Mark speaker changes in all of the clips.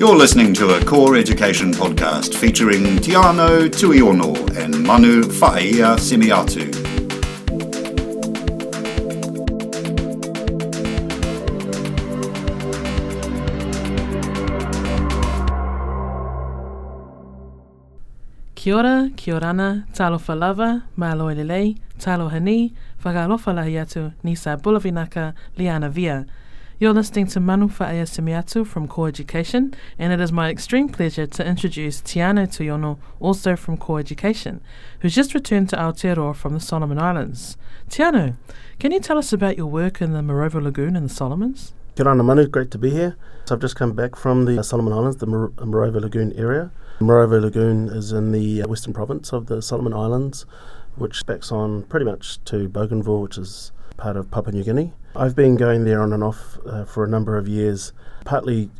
Speaker 1: You're listening to a core education podcast featuring Teanau Tuiono and Manu Whaeia Semiatu.
Speaker 2: Kia ora, kia orana, talo whalava, malo lelei, talo hani, whakalofa lahi atu, nisa bulavinaka, liana via. You're listening to Manu Whaea Semiatu from Core Education, and it is my extreme pleasure to introduce Teanau Tuiono, also from Core Education, who's just returned to Aotearoa from the Solomon Islands. Teanau, can you tell us about your work in the Marovo Lagoon in the Solomons?
Speaker 3: Kia ora Manu, great to be here. So I've just come back from the Solomon Islands, the Mor- Marovo Lagoon area. Marovo Lagoon is in the uh, western province of the Solomon Islands, which backs on pretty much to Bougainville, which is part of Papua New Guinea. I've been going there on and off uh, for a number of years, partly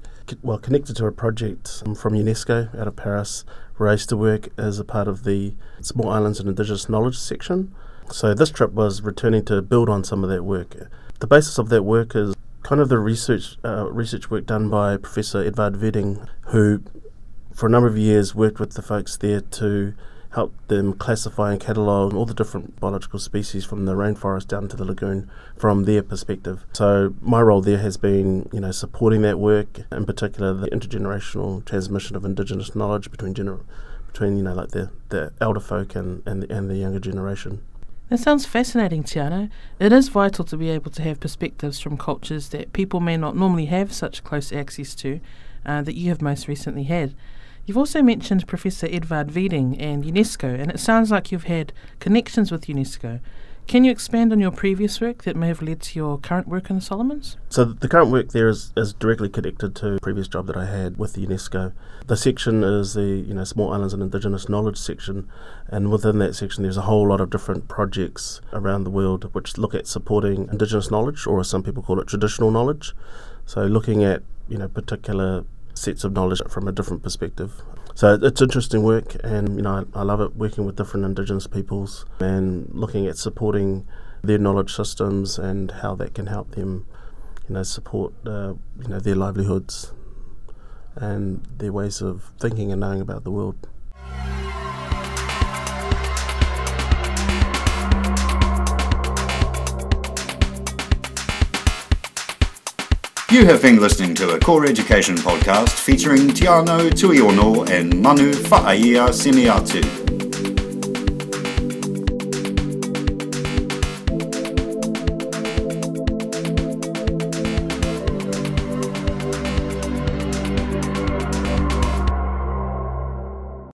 Speaker 3: well connected to a project from UNESCO out of Paris, where I used to work as a part of the Small Islands and Indigenous Knowledge section. So this trip was returning to build on some of that work. The basis of that work is kind of the research uh, research work done by Professor Edvard Hviding, who for a number of years worked with the folks there to help them classify and catalogue all the different biological species from the rainforest down to the lagoon from their perspective. So my role there has been, you know, supporting that work, in particular the intergenerational transmission of indigenous knowledge between gener- between you know like the, the elder folk and, and the, and the younger generation.
Speaker 2: That sounds fascinating, Teanau. It is vital to be able to have perspectives from cultures that people may not normally have such close access to, uh, that you have most recently had. You've also mentioned Professor Edvard Hviding and UNESCO, and it sounds like you've had connections with UNESCO. Can you expand on your previous work that may have led to your current work in the Solomons?
Speaker 3: So the current work there is, is directly connected to a previous job that I had with UNESCO. The section is the you know Small Islands and Indigenous Knowledge section, and within that section there's a whole lot of different projects around the world which look at supporting Indigenous knowledge, or as some people call it, traditional knowledge. So looking at you know particular sets of knowledge from a different perspective. So it's interesting work, and you know I, I love it working with different Indigenous peoples and looking at supporting their knowledge systems and how that can help them, you know, support uh, you know their livelihoods and their ways of thinking and knowing about the world.
Speaker 1: You have been listening to a core education podcast featuring Teanau Tuiono and Manu Whaeia Semiatu.